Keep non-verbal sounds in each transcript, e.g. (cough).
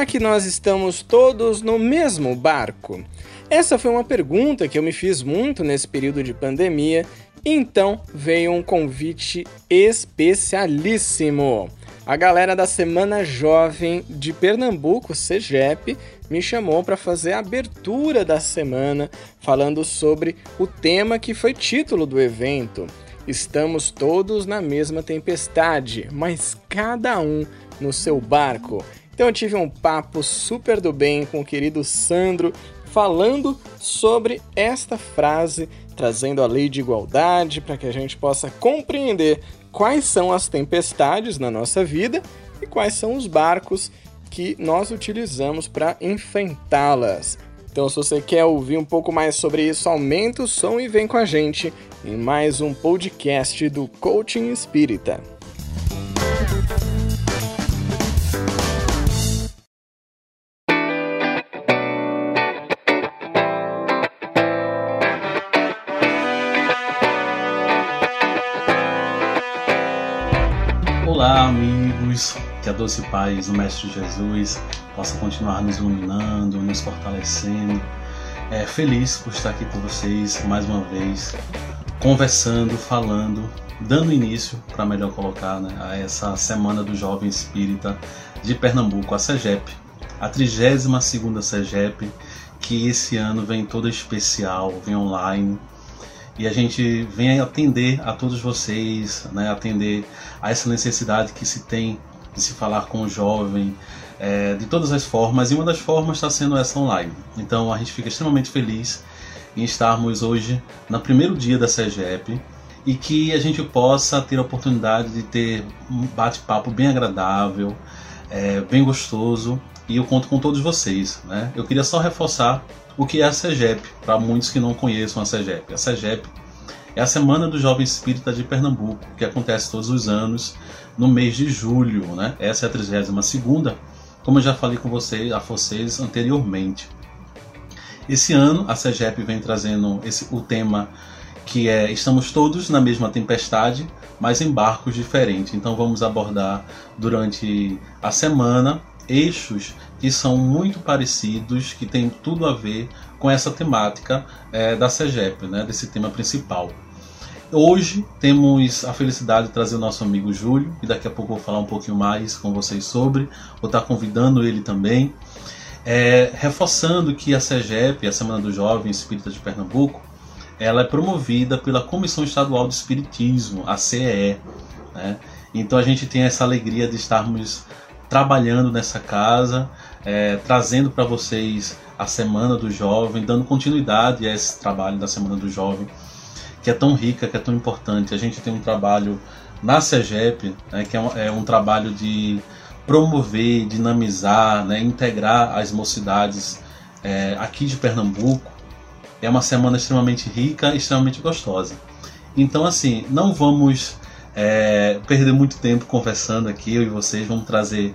Será que nós estamos todos no mesmo barco? Essa foi uma pergunta que eu me fiz muito nesse período de pandemia, então veio um convite especialíssimo. A galera da Semana Jovem de Pernambuco, CEGEP, me chamou para fazer a abertura da semana falando sobre o tema que foi título do evento. Estamos todos na mesma tempestade, mas cada um no seu barco. Então eu tive um papo super do bem com o querido Sandro, falando sobre esta frase, trazendo a lei de igualdade para que a gente possa compreender quais são as tempestades na nossa vida e quais são os barcos que nós utilizamos para enfrentá-las. Então, se você quer ouvir um pouco mais sobre isso, aumenta o som e vem com a gente em mais um podcast do Coaching Espírita. Que a doce paz do Mestre Jesus possa continuar nos iluminando, nos fortalecendo. É, feliz por estar aqui com vocês mais uma vez, conversando, falando, dando início, para melhor colocar, né, a essa Semana do Jovem Espírita de Pernambuco, a SEGEP, a 32ª SEGEP, que esse ano vem toda especial, vem online, e a gente vem atender a todos vocês, né, atender a essa necessidade que se tem de se falar com o jovem, é, de todas as formas, e uma das formas está sendo essa online. Então a gente fica extremamente feliz em estarmos hoje no primeiro dia da CEGEP e que a gente possa ter a oportunidade de ter um bate-papo bem agradável, é, bem gostoso, e eu conto com todos vocês. Né? Eu queria só reforçar o que é a CEGEP, para muitos que não conheçam a CEGEP. A CEGEP é a Semana do Jovem Espírita de Pernambuco, que acontece todos os anos no mês de julho, né? Essa é a 32 segunda, como eu já falei com vocês, a vocês anteriormente. Esse ano a CEGEP vem trazendo esse, o tema que é Estamos todos na mesma tempestade, mas em barcos diferentes. Então vamos abordar durante a semana eixos que são muito parecidos, que tem tudo a ver com essa temática é, da CEGEP, né, desse tema principal. Hoje temos a felicidade de trazer o nosso amigo Júlio, e daqui a pouco vou falar um pouquinho mais com vocês sobre. Vou estar convidando ele também. É, reforçando que a SEGEP, a Semana do Jovem Espírita de Pernambuco, ela é promovida pela Comissão Estadual de Espiritismo, a CEE. Né? Então a gente tem essa alegria de estarmos trabalhando nessa casa, é, trazendo para vocês a Semana do Jovem, dando continuidade a esse trabalho da Semana do Jovem que é tão rica, que é tão importante. A gente tem um trabalho na CEGEP, né, que é um, é um, trabalho de promover, dinamizar, né, integrar as mocidades é, aqui de Pernambuco. É uma semana extremamente rica, extremamente gostosa. Então, assim, não vamos é, perder muito tempo conversando aqui, eu e vocês. Vamos trazer,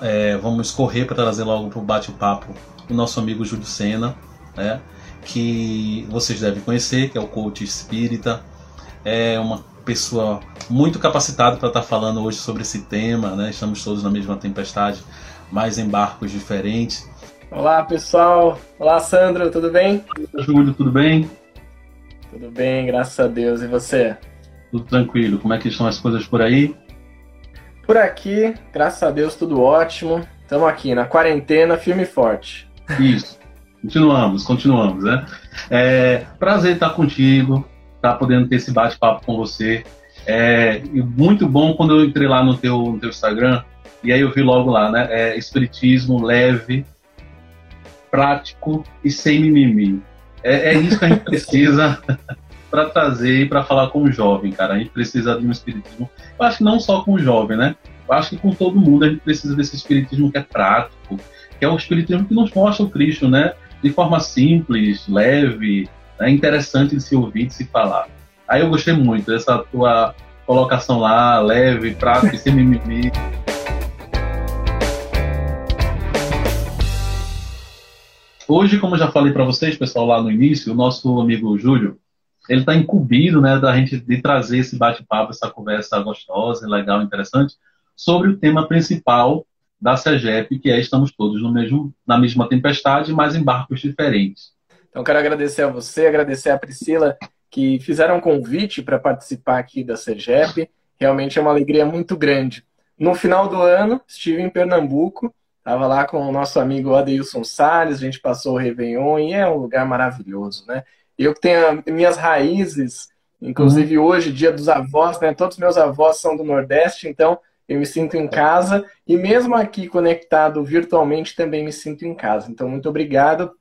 é, vamos correr para trazer logo para o bate-papo o nosso amigo Júlio Sena, né? que vocês devem conhecer, que é o coach espírita. É uma pessoa muito capacitada para estar tá falando hoje sobre esse tema, né? Estamos todos na mesma tempestade, mas em barcos diferentes. Olá, pessoal. Olá, Sandra, tudo bem? Júlio, tudo bem? Tudo bem, graças a Deus. E você? Tudo tranquilo. Como é que estão as coisas por aí? Por aqui, graças a Deus, tudo ótimo. Estamos aqui na quarentena, firme e forte. Isso. Continuamos, continuamos, né? É, prazer estar contigo, estar podendo ter esse bate-papo com você. É muito bom quando eu entrei lá no teu, no teu Instagram e aí eu vi logo lá, né? É, espiritismo leve, prático e sem mimimi. É, é isso que a gente precisa (laughs) para trazer e para falar com o jovem, cara. A gente precisa de um espiritismo. Eu acho que não só com o jovem, né? Eu acho que com todo mundo a gente precisa desse espiritismo que é prático, que é o espiritismo que nos mostra o Cristo, né? de forma simples, leve, né, interessante de se ouvir, de se falar. Aí eu gostei muito dessa tua colocação lá, leve, prática, sem mimimi. Hoje, como já falei para vocês, pessoal, lá no início, o nosso amigo Júlio, ele está incumbido, né, da gente de trazer esse bate-papo, essa conversa gostosa, legal, interessante, sobre o tema principal da SEGEP, que é Estamos Todos no mesmo, na mesma tempestade, mas em barcos diferentes. Então, quero agradecer a você, agradecer a Priscila, que fizeram um convite para participar aqui da SEGEP. Realmente é uma alegria muito grande. No final do ano, estive em Pernambuco, estava lá com o nosso amigo Adeilson Salles, a gente passou o Réveillon e é um lugar maravilhoso, né? Eu que tenho minhas raízes, inclusive uhum. hoje, dia dos avós, né? Todos meus avós são do Nordeste, então eu me sinto em casa e mesmo aqui conectado virtualmente também me sinto em casa. Então, muito obrigado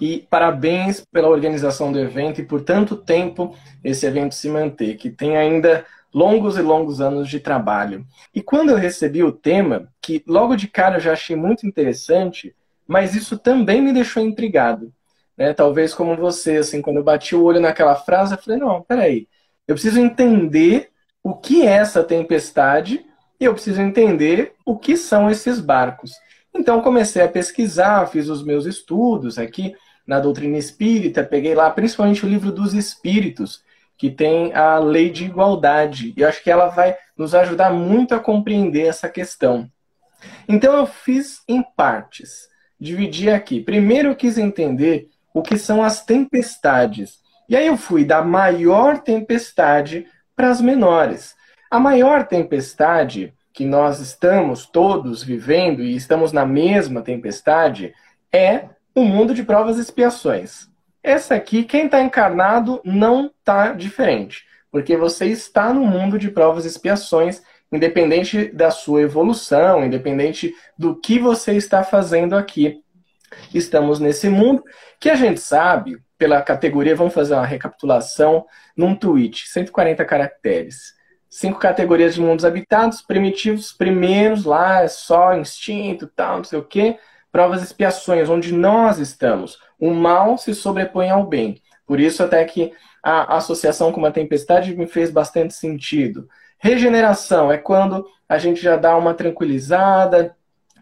e parabéns pela organização do evento e por tanto tempo esse evento se manter, que tem ainda longos e longos anos de trabalho. E quando eu recebi o tema, que logo de cara eu já achei muito interessante, mas isso também me deixou intrigado. Né? Talvez como você, assim, quando eu bati o olho naquela frase, eu falei, não, peraí, eu preciso entender o que é essa tempestade e eu preciso entender o que são esses barcos. Então comecei a pesquisar, fiz os meus estudos aqui na doutrina espírita, peguei lá principalmente o livro dos espíritos, que tem a lei de igualdade. E eu acho que ela vai nos ajudar muito a compreender essa questão. Então eu fiz em partes, dividi aqui. Primeiro eu quis entender o que são as tempestades. E aí eu fui da maior tempestade para as menores. A maior tempestade que nós estamos todos vivendo e estamos na mesma tempestade é o mundo de provas e expiações. Essa aqui, quem está encarnado não está diferente, porque você está no mundo de provas e expiações, independente da sua evolução, independente do que você está fazendo aqui. Estamos nesse mundo que a gente sabe, pela categoria, vamos fazer uma recapitulação num tweet, 140 caracteres cinco categorias de mundos habitados, primitivos primeiros lá, é só instinto, tal, não sei o quê. Provas e expiações, onde nós estamos. O mal se sobrepõe ao bem. Por isso até que a associação com uma tempestade me fez bastante sentido. Regeneração é quando a gente já dá uma tranquilizada,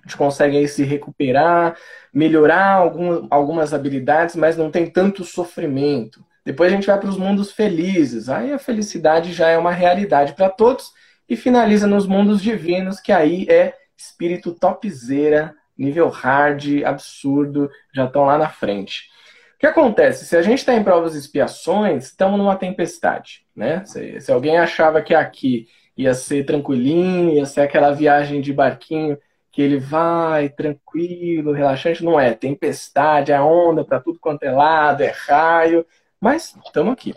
gente consegue aí se recuperar, melhorar algum, algumas habilidades, mas não tem tanto sofrimento. Depois a gente vai para os mundos felizes. Aí a felicidade já é uma realidade para todos. E finaliza nos mundos divinos, que aí é espírito topzera, nível hard, absurdo, já estão lá na frente. O que acontece? Se a gente está em provas e expiações, estamos numa tempestade. Né? Se, se alguém achava que aqui ia ser tranquilinho, ia ser aquela viagem de barquinho que ele vai tranquilo, relaxante, não é. Tempestade, é onda para tudo quanto é lado, é raio. Mas estamos aqui.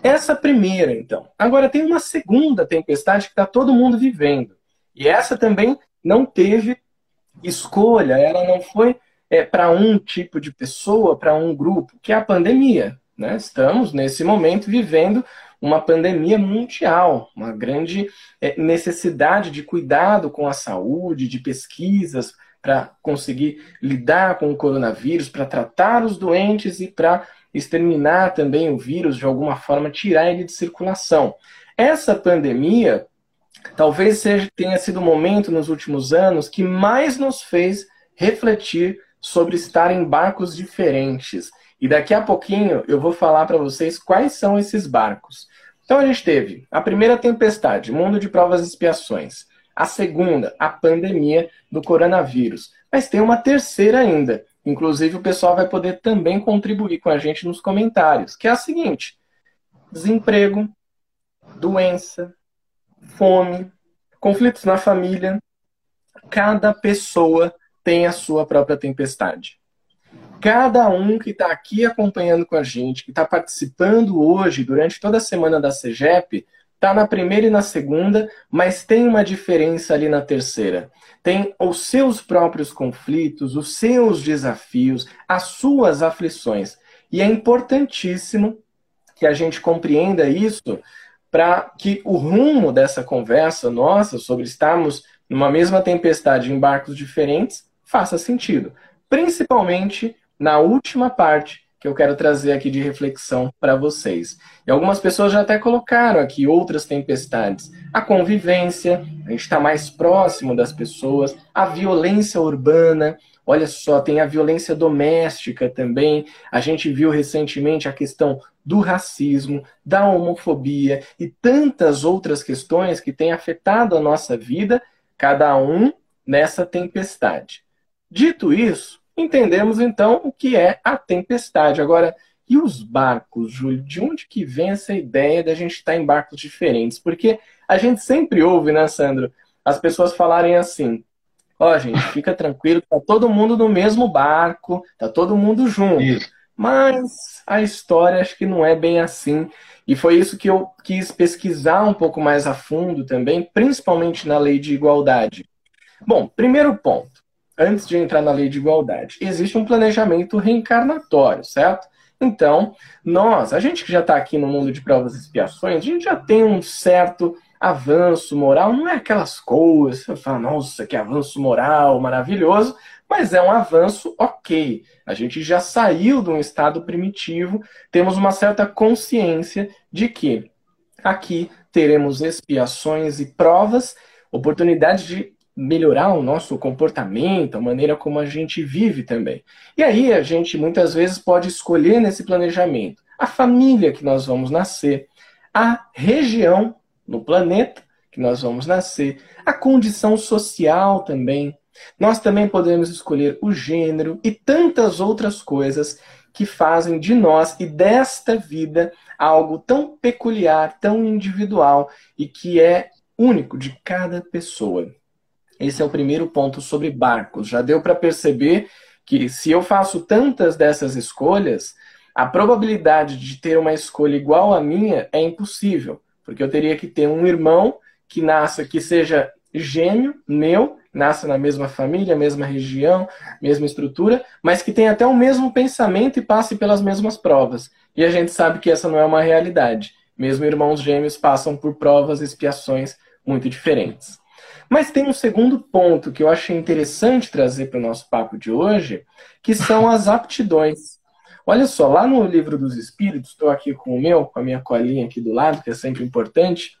Essa primeira, então. Agora tem uma segunda tempestade que está todo mundo vivendo. E essa também não teve escolha, ela não foi é, para um tipo de pessoa, para um grupo, que é a pandemia. Né? Estamos, nesse momento, vivendo uma pandemia mundial, uma grande é, necessidade de cuidado com a saúde, de pesquisas para conseguir lidar com o coronavírus, para tratar os doentes e para exterminar também o vírus de alguma forma, tirar ele de circulação. Essa pandemia talvez seja, tenha sido o momento nos últimos anos que mais nos fez refletir sobre estar em barcos diferentes. E daqui a pouquinho eu vou falar para vocês quais são esses barcos. Então a gente teve a primeira tempestade, mundo de provas e expiações. A segunda, a pandemia do coronavírus. Mas tem uma terceira ainda, Inclusive, o pessoal vai poder também contribuir com a gente nos comentários, que é a seguinte: desemprego, doença, fome, conflitos na família. Cada pessoa tem a sua própria tempestade. Cada um que está aqui acompanhando com a gente, que está participando hoje, durante toda a semana da CEGEP, está na primeira e na segunda, mas tem uma diferença ali na terceira tem os seus próprios conflitos, os seus desafios, as suas aflições. E é importantíssimo que a gente compreenda isso para que o rumo dessa conversa nossa sobre estarmos numa mesma tempestade em barcos diferentes faça sentido. Principalmente na última parte que eu quero trazer aqui de reflexão para vocês. E algumas pessoas já até colocaram aqui outras tempestades. A convivência, a gente está mais próximo das pessoas, a violência urbana, olha só, tem a violência doméstica também. A gente viu recentemente a questão do racismo, da homofobia e tantas outras questões que têm afetado a nossa vida, cada um nessa tempestade. Dito isso, entendemos então o que é a tempestade. Agora, e os barcos, Júlio? De onde que vem essa ideia da gente estar em barcos diferentes? Porque a gente sempre ouve, né, Sandro, as pessoas falarem assim: ó, oh, gente, fica tranquilo, tá todo mundo no mesmo barco, tá todo mundo junto. Isso. Mas a história acho que não é bem assim. E foi isso que eu quis pesquisar um pouco mais a fundo também, principalmente na lei de igualdade. Bom, primeiro ponto, antes de entrar na lei de igualdade, existe um planejamento reencarnatório, certo? Então, nós, a gente que já está aqui no mundo de provas e expiações, a gente já tem um certo avanço moral, não é aquelas coisas, você fala, nossa, que avanço moral maravilhoso, mas é um avanço ok. A gente já saiu de um estado primitivo, temos uma certa consciência de que aqui teremos expiações e provas, oportunidade de melhorar o nosso comportamento, a maneira como a gente vive também. E aí a gente muitas vezes pode escolher nesse planejamento a família que nós vamos nascer, a região no planeta que nós vamos nascer, a condição social também. Nós também podemos escolher o gênero e tantas outras coisas que fazem de nós e desta vida algo tão peculiar, tão individual e que é único de cada pessoa. Esse é o primeiro ponto sobre barcos. Já deu para perceber que se eu faço tantas dessas escolhas, a probabilidade de ter uma escolha igual à minha é impossível, porque eu teria que ter um irmão que nasça, que seja gêmeo meu, nasça na mesma família, mesma região, mesma estrutura, mas que tenha até o mesmo pensamento e passe pelas mesmas provas. E a gente sabe que essa não é uma realidade. Mesmo irmãos gêmeos passam por provas e expiações muito diferentes. Mas tem um segundo ponto que eu achei interessante trazer para o nosso papo de hoje, que são as aptidões. Olha só, lá no livro dos Espíritos, estou aqui com o meu, com a minha colinha aqui do lado, que é sempre importante.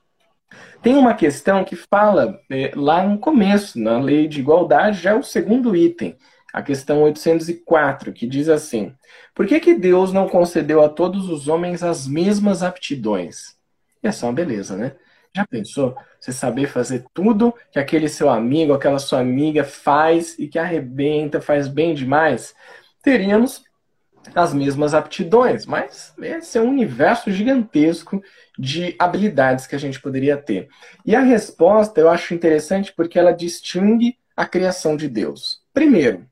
Tem uma questão que fala é, lá no começo, na lei de igualdade, já é o segundo item, a questão 804, que diz assim: Por que, que Deus não concedeu a todos os homens as mesmas aptidões? E essa é uma beleza, né? Já pensou? Você saber fazer tudo que aquele seu amigo, aquela sua amiga faz e que arrebenta, faz bem demais? Teríamos as mesmas aptidões, mas esse é um universo gigantesco de habilidades que a gente poderia ter. E a resposta eu acho interessante porque ela distingue a criação de Deus. Primeiro,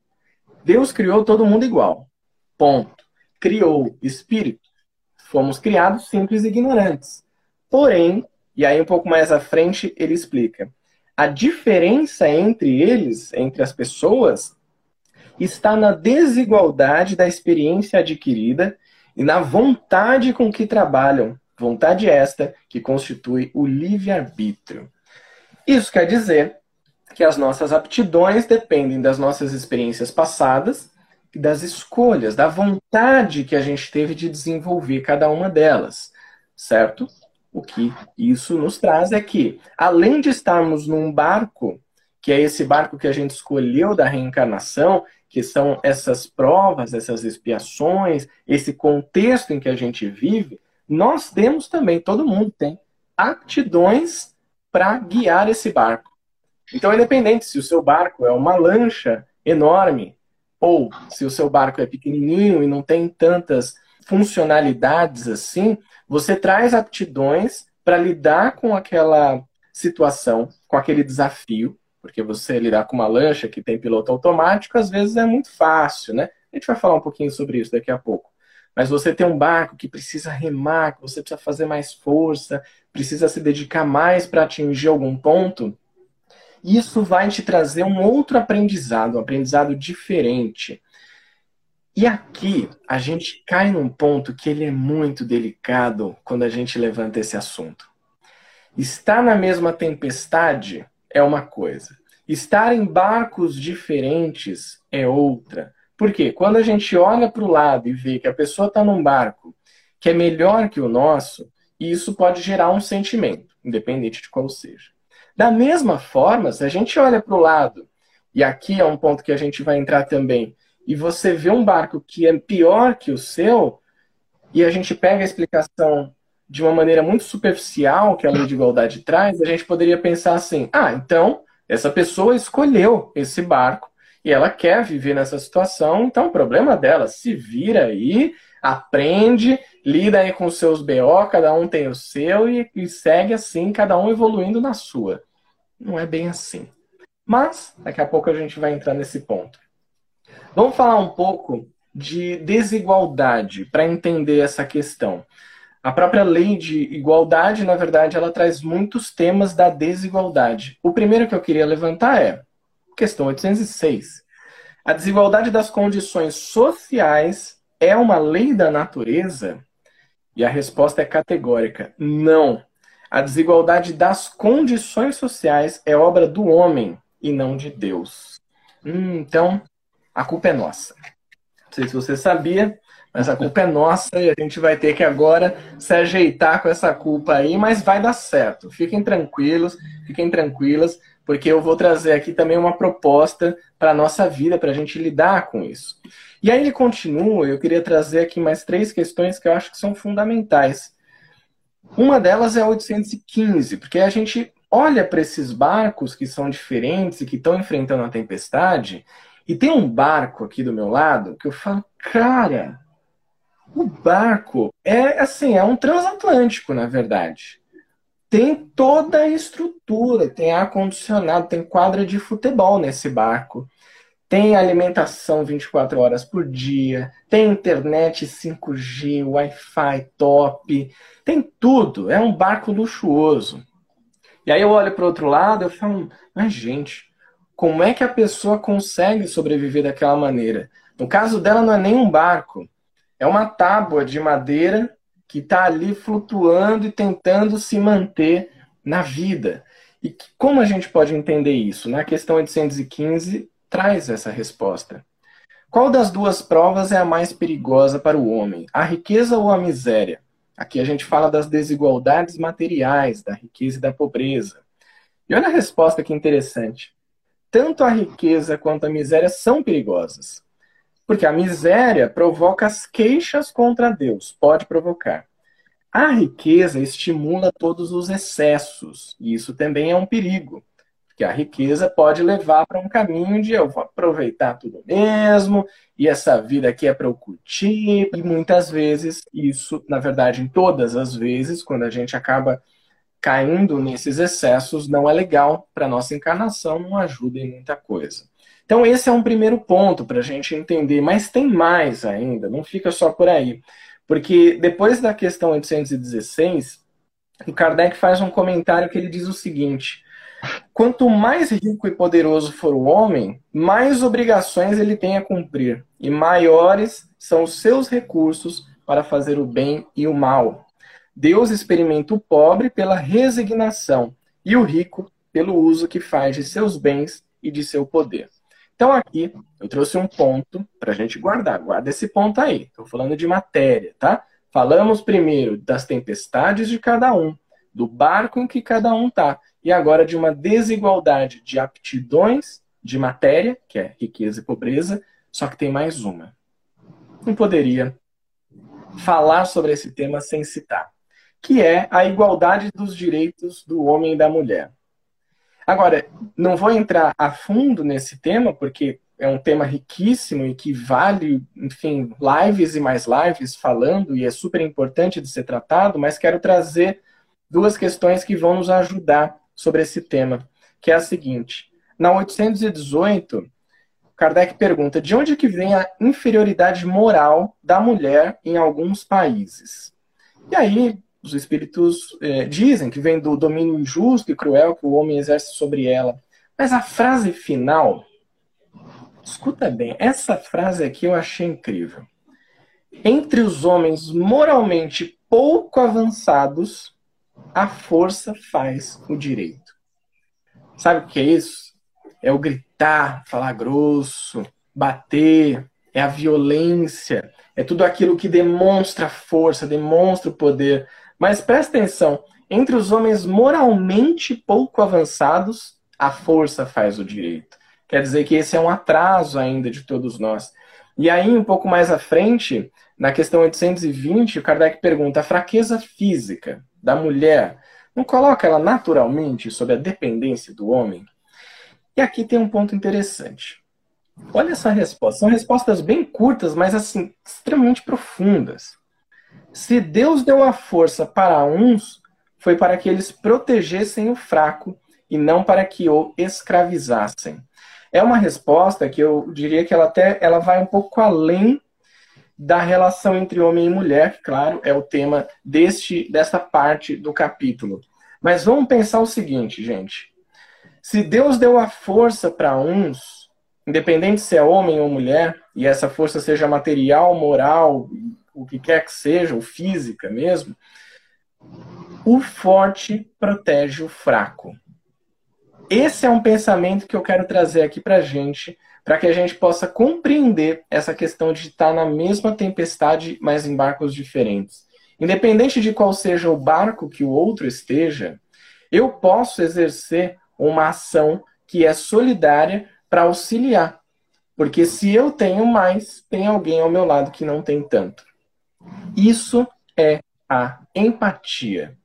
Deus criou todo mundo igual. Ponto. Criou espírito. Fomos criados simples e ignorantes. Porém, e aí, um pouco mais à frente, ele explica. A diferença entre eles, entre as pessoas, está na desigualdade da experiência adquirida e na vontade com que trabalham. Vontade esta que constitui o livre-arbítrio. Isso quer dizer que as nossas aptidões dependem das nossas experiências passadas e das escolhas, da vontade que a gente teve de desenvolver cada uma delas, certo? O que isso nos traz é que, além de estarmos num barco, que é esse barco que a gente escolheu da reencarnação, que são essas provas, essas expiações, esse contexto em que a gente vive, nós temos também, todo mundo tem, aptidões para guiar esse barco. Então, independente se o seu barco é uma lancha enorme, ou se o seu barco é pequenininho e não tem tantas funcionalidades assim, você traz aptidões para lidar com aquela situação, com aquele desafio, porque você lidar com uma lancha que tem piloto automático, às vezes é muito fácil, né? A gente vai falar um pouquinho sobre isso daqui a pouco. Mas você tem um barco que precisa remar, que você precisa fazer mais força, precisa se dedicar mais para atingir algum ponto, isso vai te trazer um outro aprendizado, um aprendizado diferente. E aqui a gente cai num ponto que ele é muito delicado quando a gente levanta esse assunto. Estar na mesma tempestade é uma coisa. Estar em barcos diferentes é outra. Porque quando a gente olha para o lado e vê que a pessoa está num barco que é melhor que o nosso, isso pode gerar um sentimento, independente de qual seja. Da mesma forma, se a gente olha para o lado, e aqui é um ponto que a gente vai entrar também, e você vê um barco que é pior que o seu, e a gente pega a explicação de uma maneira muito superficial que a lei de igualdade traz, a gente poderia pensar assim: ah, então Essa pessoa escolheu esse barco e ela quer viver nessa situação, então o problema dela, se vira aí, aprende, lida aí com seus BO, cada um tem o seu e, e segue assim, cada um evoluindo na sua. Não é bem assim. Mas daqui a pouco a gente vai entrar nesse ponto. Vamos falar um pouco de desigualdade para entender essa questão. A própria lei de igualdade, na verdade, ela traz muitos temas da desigualdade. O primeiro que eu queria levantar é questão 806. A desigualdade das condições sociais é uma lei da natureza? E a resposta é categórica: não. A desigualdade das condições sociais é obra do homem e não de Deus. Hum, então, a culpa é nossa. Não sei se você sabia, mas a culpa é nossa e a gente vai ter que agora se ajeitar com essa culpa aí, mas vai dar certo. Fiquem tranquilos, fiquem tranquilas, porque eu vou trazer aqui também uma proposta para a nossa vida, para a gente lidar com isso. E aí ele continua, eu queria trazer aqui mais três questões que eu acho que são fundamentais. Uma delas é a 815, porque a gente olha para esses barcos que são diferentes e que estão enfrentando a tempestade, e tem um barco aqui do meu lado que eu falo, cara, o barco é assim, é um transatlântico, na verdade. Tem toda a estrutura, tem ar condicionado, tem quadra de futebol nesse barco. Tem alimentação 24 horas por dia, tem internet 5G, Wi-Fi top, tem tudo. É um barco luxuoso. E aí eu olho para o outro lado e falo, mas gente, como é que a pessoa consegue sobreviver daquela maneira? No caso dela não é nem um barco, é uma tábua de madeira que está ali flutuando e tentando se manter na vida. E como a gente pode entender isso? Na questão 815 traz essa resposta. Qual das duas provas é a mais perigosa para o homem? A riqueza ou a miséria? Aqui a gente fala das desigualdades materiais, da riqueza e da pobreza. E olha a resposta que interessante. Tanto a riqueza quanto a miséria são perigosas. Porque a miséria provoca as queixas contra Deus, pode provocar. A riqueza estimula todos os excessos, e isso também é um perigo. Porque a riqueza pode levar para um caminho de eu vou aproveitar tudo mesmo, e essa vida aqui é para eu curtir. E muitas vezes, isso, na verdade, em todas as vezes, quando a gente acaba caindo nesses excessos, não é legal para nossa encarnação, não ajuda em muita coisa. Então, esse é um primeiro ponto para a gente entender, mas tem mais ainda, não fica só por aí. Porque depois da questão 816, o Kardec faz um comentário que ele diz o seguinte: Quanto mais rico e poderoso for o homem, mais obrigações ele tem a cumprir, e maiores são os seus recursos para fazer o bem e o mal. Deus experimenta o pobre pela resignação e o rico pelo uso que faz de seus bens e de seu poder. Então aqui eu trouxe um ponto para a gente guardar. Guarda esse ponto aí. Estou falando de matéria, tá? Falamos primeiro das tempestades de cada um, do barco em que cada um tá e agora de uma desigualdade de aptidões de matéria, que é riqueza e pobreza, só que tem mais uma. Não poderia falar sobre esse tema sem citar, que é a igualdade dos direitos do homem e da mulher. Agora, não vou entrar a fundo nesse tema, porque é um tema riquíssimo e que vale, enfim, lives e mais lives falando, e é super importante de ser tratado, mas quero trazer duas questões que vão nos ajudar sobre esse tema, que é a seguinte. Na 818, Kardec pergunta de onde que vem a inferioridade moral da mulher em alguns países. E aí os espíritos é, dizem que vem do domínio injusto e cruel que o homem exerce sobre ela. Mas a frase final, escuta bem, essa frase aqui eu achei incrível. Entre os homens moralmente pouco avançados, a força faz o direito. Sabe o que é isso? É o gritar, falar grosso, bater, é a violência, é tudo aquilo que demonstra força, demonstra o poder. Mas presta atenção, entre os homens moralmente pouco avançados, a força faz o direito. Quer dizer que esse é um atraso ainda de todos nós. E aí, um pouco mais à frente, na questão 820, o Kardec pergunta: a fraqueza física da mulher não coloca ela naturalmente sob a dependência do homem? E aqui tem um ponto interessante. Olha essa resposta. São respostas bem curtas, mas assim, extremamente profundas. Se Deus deu a força para uns, foi para que eles protegessem o fraco e não para que o escravizassem. É uma resposta que eu diria que ela até ela vai um pouco além da relação entre homem e mulher, que claro, é o tema deste desta parte do capítulo. Mas vamos pensar o seguinte, gente. Se Deus deu a força para uns, independente se é homem ou mulher, e essa força seja material, moral, o que quer que seja, ou física mesmo, o forte protege o fraco. Esse é um pensamento que eu quero trazer aqui para gente, para que a gente possa compreender essa questão de estar na mesma tempestade, mas em barcos diferentes. Independente de qual seja o barco que o outro esteja, eu posso exercer uma ação que é solidária para auxiliar. Porque se eu tenho mais, tem alguém ao meu lado que não tem tanto. Isso é a empatia.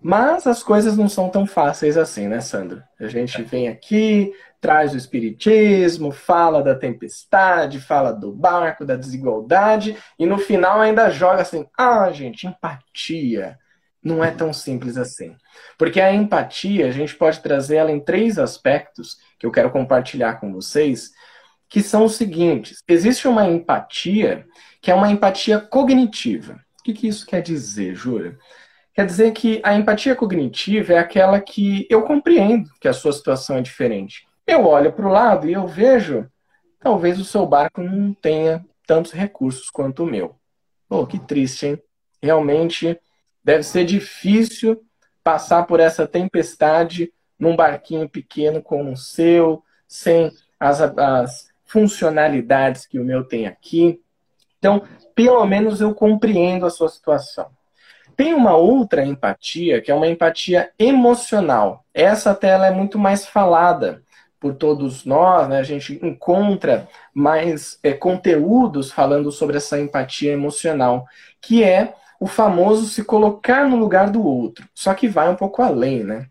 Mas as coisas não são tão fáceis assim, né, Sandro? A gente vem aqui, traz o espiritismo, fala da tempestade, fala do barco, da desigualdade, e no final ainda joga assim: ah, gente, empatia. Não é tão simples assim. Porque a empatia, a gente pode trazer ela em três aspectos que eu quero compartilhar com vocês, que são os seguintes: existe uma empatia que é uma empatia cognitiva. O que, que isso quer dizer, Jura? Quer dizer que a empatia cognitiva é aquela que eu compreendo que a sua situação é diferente. Eu olho para o lado e eu vejo, talvez o seu barco não tenha tantos recursos quanto o meu. Pô, que triste, hein? Realmente deve ser difícil passar por essa tempestade num barquinho pequeno como o seu, sem as, as funcionalidades que o meu tem aqui. Então, pelo menos eu compreendo a sua situação. Tem uma outra empatia, que é uma empatia emocional. Essa até ela é muito mais falada por todos nós, né? a gente encontra mais é, conteúdos falando sobre essa empatia emocional, que é o famoso se colocar no lugar do outro. Só que vai um pouco além, né?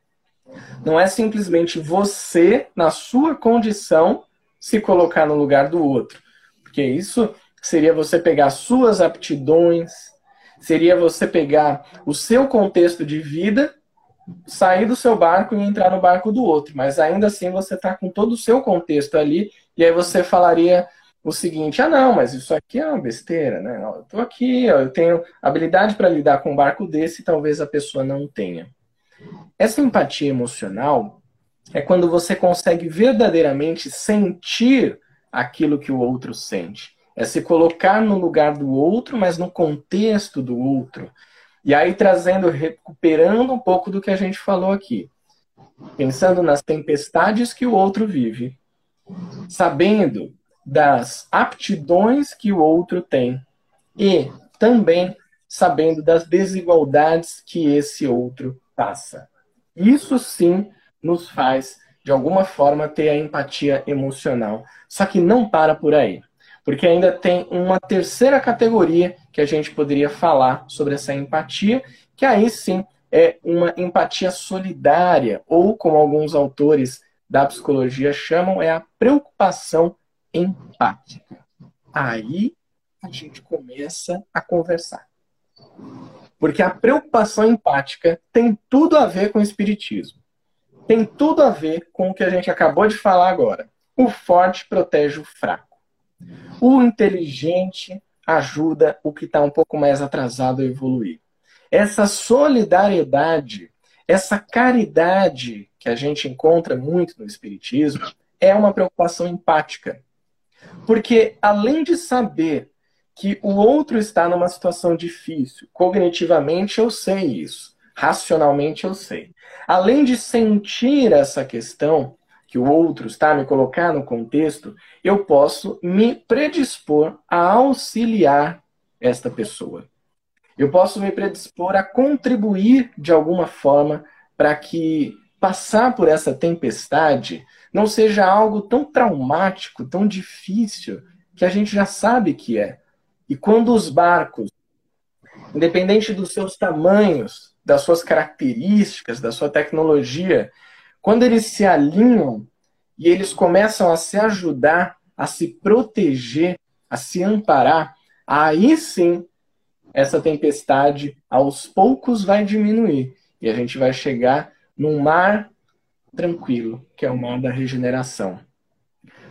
Não é simplesmente você, na sua condição, se colocar no lugar do outro. Porque isso seria você pegar suas aptidões, seria você pegar o seu contexto de vida, sair do seu barco e entrar no barco do outro. Mas ainda assim você está com todo o seu contexto ali, e aí você falaria o seguinte: ah, não, mas isso aqui é uma besteira, né? Eu estou aqui, eu tenho habilidade para lidar com um barco desse, e talvez a pessoa não tenha. Essa empatia emocional é quando você consegue verdadeiramente sentir aquilo que o outro sente. É se colocar no lugar do outro, mas no contexto do outro. E aí trazendo, recuperando um pouco do que a gente falou aqui. Pensando nas tempestades que o outro vive, sabendo das aptidões que o outro tem e também sabendo das desigualdades que esse outro passa. Isso sim nos faz, de alguma forma, ter a empatia emocional. Só que não para por aí. Porque ainda tem uma terceira categoria que a gente poderia falar sobre essa empatia, que aí sim é uma empatia solidária, ou como alguns autores da psicologia chamam, é a preocupação empática. Aí a gente começa a conversar. Porque a preocupação empática tem tudo a ver com o espiritismo. Tem tudo a ver com o que a gente acabou de falar agora. O forte protege o fraco. O inteligente ajuda o que está um pouco mais atrasado a evoluir. Essa solidariedade, essa caridade que a gente encontra muito no Espiritismo, é uma preocupação empática. Porque além de saber que o outro está numa situação difícil, cognitivamente eu sei isso, racionalmente eu sei. Além de sentir essa questão, que o outro está me colocar no contexto, eu posso me predispor a auxiliar esta pessoa. Eu posso me predispor a contribuir de alguma forma para que passar por essa tempestade não seja algo tão traumático, tão difícil, que a gente já sabe que é. E quando os barcos, independente dos seus tamanhos, das suas características, da sua tecnologia, quando eles se alinham, e eles começam a se ajudar, a se proteger, a se amparar, aí sim essa tempestade aos poucos vai diminuir e a gente vai chegar num mar tranquilo, que é o mar da regeneração.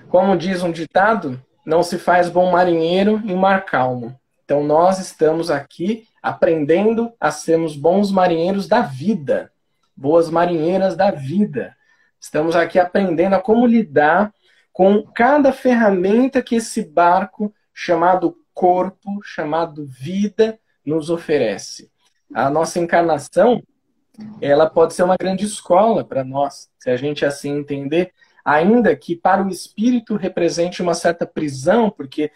Como diz um ditado, não se faz bom marinheiro em mar calmo. Então nós estamos aqui aprendendo a sermos bons marinheiros da vida, boas marinheiras da vida. Estamos aqui aprendendo a como lidar com cada ferramenta que esse barco chamado corpo, chamado vida, nos oferece. A nossa encarnação, ela pode ser uma grande escola para nós, se a gente assim entender, ainda que para o espírito represente uma certa prisão, porque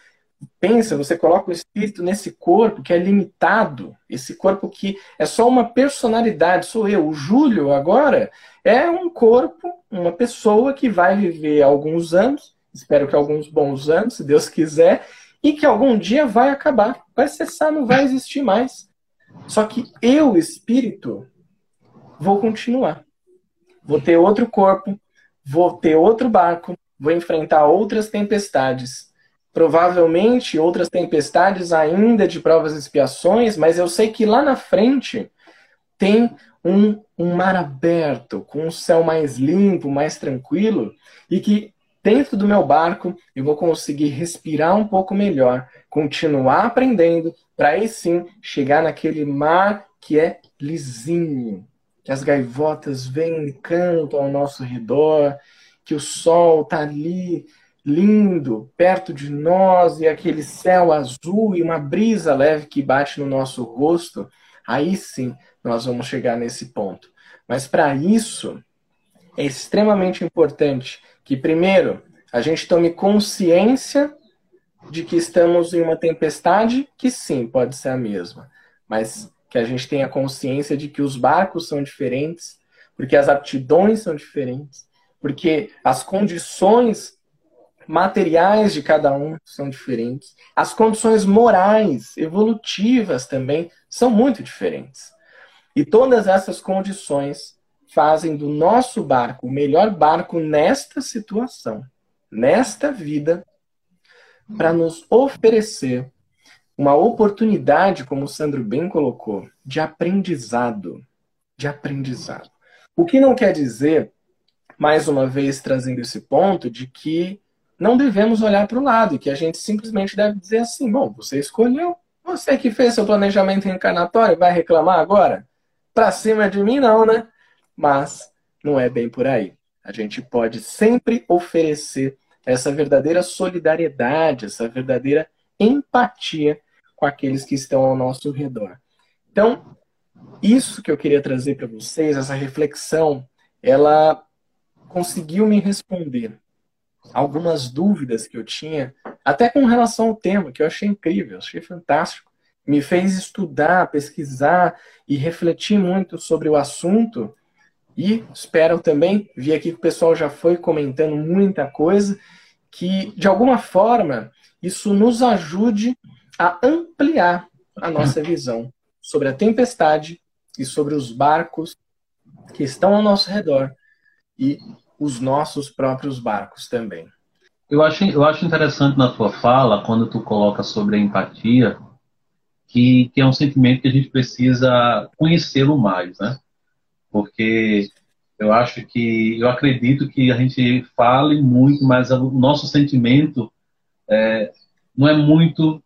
pensa, você coloca o espírito nesse corpo que é limitado, esse corpo que é só uma personalidade, sou eu. O Júlio agora é um corpo, uma pessoa que vai viver alguns anos, espero que alguns bons anos, se Deus quiser, e que algum dia vai acabar, vai cessar, não vai existir mais. Só que eu, espírito, vou continuar. Vou ter outro corpo, vou ter outro barco, vou enfrentar outras tempestades provavelmente outras tempestades ainda de provas e expiações, mas eu sei que lá na frente tem um, um mar aberto, com um céu mais limpo, mais tranquilo, e que dentro do meu barco eu vou conseguir respirar um pouco melhor, continuar aprendendo, para aí sim chegar naquele mar que é lisinho, que as gaivotas vêm e cantam ao nosso redor, que o sol está ali lindo perto de nós e aquele céu azul e uma brisa leve que bate no nosso rosto, aí sim nós vamos chegar nesse ponto. Mas para isso é extremamente importante que primeiro a gente tome consciência de que estamos em uma tempestade que sim, pode ser a mesma, mas que a gente tenha consciência de que os barcos são diferentes, porque as aptidões são diferentes, porque as condições materiais de cada um são diferentes. As condições morais, evolutivas também são muito diferentes. E todas essas condições fazem do nosso barco o melhor barco nesta situação, nesta vida, para nos oferecer uma oportunidade, como o Sandro bem colocou, de aprendizado. De aprendizado. O que não quer dizer, mais uma vez trazendo esse ponto, de que não devemos olhar para o lado e que a gente simplesmente deve dizer assim: bom, você escolheu, você que fez seu planejamento reencarnatório, vai reclamar agora? Para cima de mim, não, né? Mas não é bem por aí. A gente pode sempre oferecer essa verdadeira solidariedade, essa verdadeira empatia com aqueles que estão ao nosso redor. Então, isso que eu queria trazer para vocês, essa reflexão, ela conseguiu me responder algumas dúvidas que eu tinha, até com relação ao tema, que eu achei incrível, achei fantástico. Me fez estudar, pesquisar e refletir muito sobre o assunto. E espero também, vi aqui que o pessoal já foi comentando muita coisa, que de alguma forma isso nos ajude a ampliar a nossa visão sobre a tempestade e sobre os barcos que estão ao nosso redor e os nossos próprios barcos também. Eu acho, eu acho interessante na tua fala, quando tu coloca sobre a empatia, que, que é um sentimento que a gente precisa conhecê-lo mais, né? Porque eu acho que, eu acredito que a gente fale muito, mas o nosso sentimento é, não é muito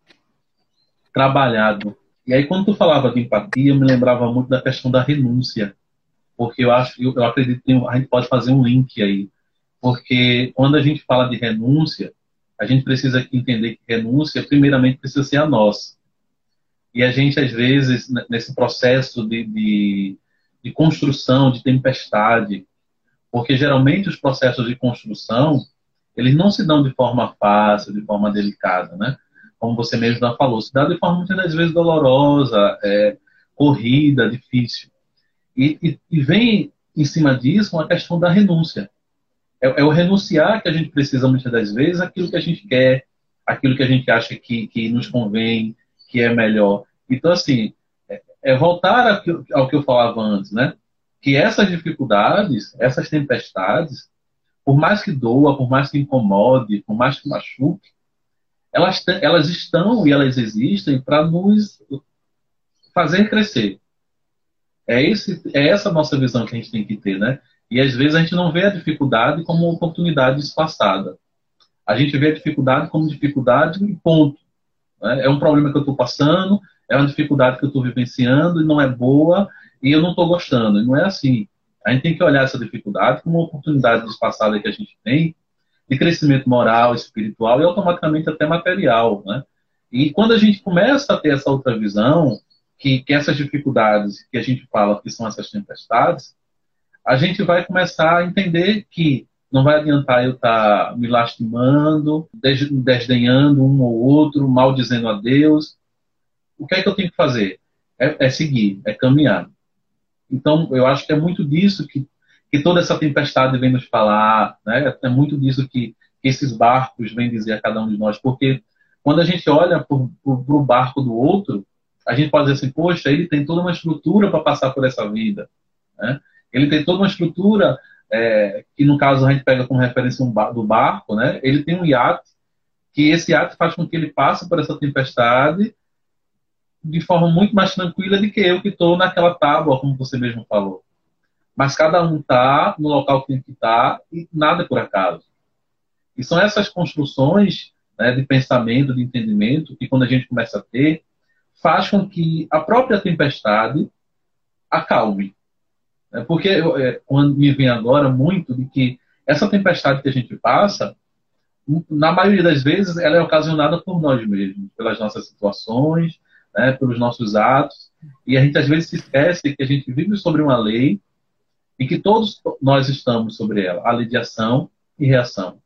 trabalhado. E aí, quando tu falava de empatia, eu me lembrava muito da questão da renúncia porque eu acho, eu, eu acredito que a gente pode fazer um link aí, porque quando a gente fala de renúncia, a gente precisa entender que renúncia, primeiramente, precisa ser a nossa. E a gente, às vezes, nesse processo de, de, de construção, de tempestade, porque geralmente os processos de construção, eles não se dão de forma fácil, de forma delicada, né? Como você mesmo já falou, se dá de forma muitas vezes dolorosa, é, corrida, difícil. E, e, e vem em cima disso uma questão da renúncia. É, é, o renunciar que a gente precisa muitas das vezes aquilo que a gente quer, aquilo que a gente acha que, que nos convém, que é melhor. Então, assim, é, é voltar ao que eu falava antes, né? Que essas dificuldades, essas tempestades, por mais que doa, por mais que incomode, por mais que machuque, elas, elas estão e elas existem para nos fazer crescer. É, esse, é essa nossa visão que a gente tem que ter, né? E às vezes a gente não vê a dificuldade como oportunidade disfarçada. A gente vê a dificuldade como dificuldade e ponto. Né? É um problema que eu estou passando, é uma dificuldade que eu estou vivenciando e não é boa e eu não estou gostando. E não é assim. A gente tem que olhar essa dificuldade como uma oportunidade disfarçada que a gente tem de crescimento moral, espiritual e automaticamente até material. Né? E quando a gente começa a ter essa outra visão, que, que essas dificuldades que a gente fala que são essas tempestades, a gente vai começar a entender que não vai adiantar eu estar tá me lastimando, desdenhando um ou outro, maldizendo a Deus. O que é que eu tenho que fazer? É, é seguir, é caminhar. Então, eu acho que é muito disso que, que toda essa tempestade vem nos falar, né? é muito disso que, que esses barcos vêm dizer a cada um de nós, porque quando a gente olha para o barco do outro, a gente pode dizer assim, poxa, ele tem toda uma estrutura para passar por essa vida. Né? Ele tem toda uma estrutura, é, que no caso a gente pega como referência um bar, do barco, né? ele tem um iate, que esse iate faz com que ele passe por essa tempestade de forma muito mais tranquila do que eu que estou naquela tábua, como você mesmo falou. Mas cada um está no local que tem que estar tá, e nada é por acaso. E são essas construções né, de pensamento, de entendimento, que quando a gente começa a ter, faz com que a própria tempestade acalme. É porque é, quando me vem agora muito de que essa tempestade que a gente passa, na maioria das vezes, ela é ocasionada por nós mesmos, pelas nossas situações, né, pelos nossos atos. E a gente às vezes se esquece que a gente vive sobre uma lei e que todos nós estamos sobre ela a lei de ação e reação.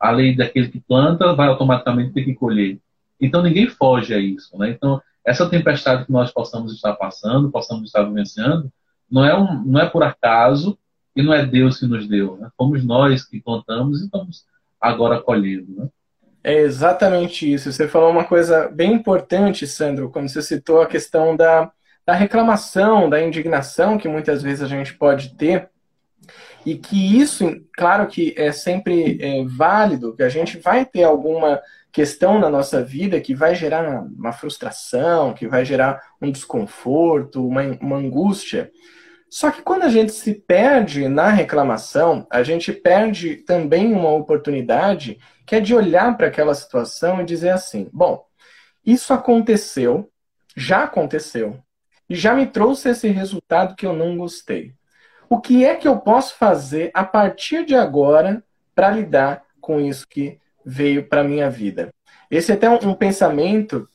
A lei daquele que planta vai automaticamente ter que colher. Então ninguém foge a isso. Né? Então, essa tempestade que nós possamos estar passando, possamos estar vivenciando, não é, um, não é por acaso e não é Deus que nos deu. Né? Fomos nós que plantamos e estamos agora colhendo. Né? É exatamente isso. Você falou uma coisa bem importante, Sandro, quando você citou a questão da, da reclamação, da indignação que muitas vezes a gente pode ter. E que isso, claro que é sempre é, válido, que a gente vai ter alguma questão na nossa vida que vai gerar uma frustração, que vai gerar um desconforto, uma, uma angústia. Só que quando a gente se perde na reclamação, a gente perde também uma oportunidade que é de olhar para aquela situação e dizer assim: bom, isso aconteceu, já aconteceu, e já me trouxe esse resultado que eu não gostei. O que é que eu posso fazer a partir de agora para lidar com isso que veio para minha vida. Esse é até um, um pensamento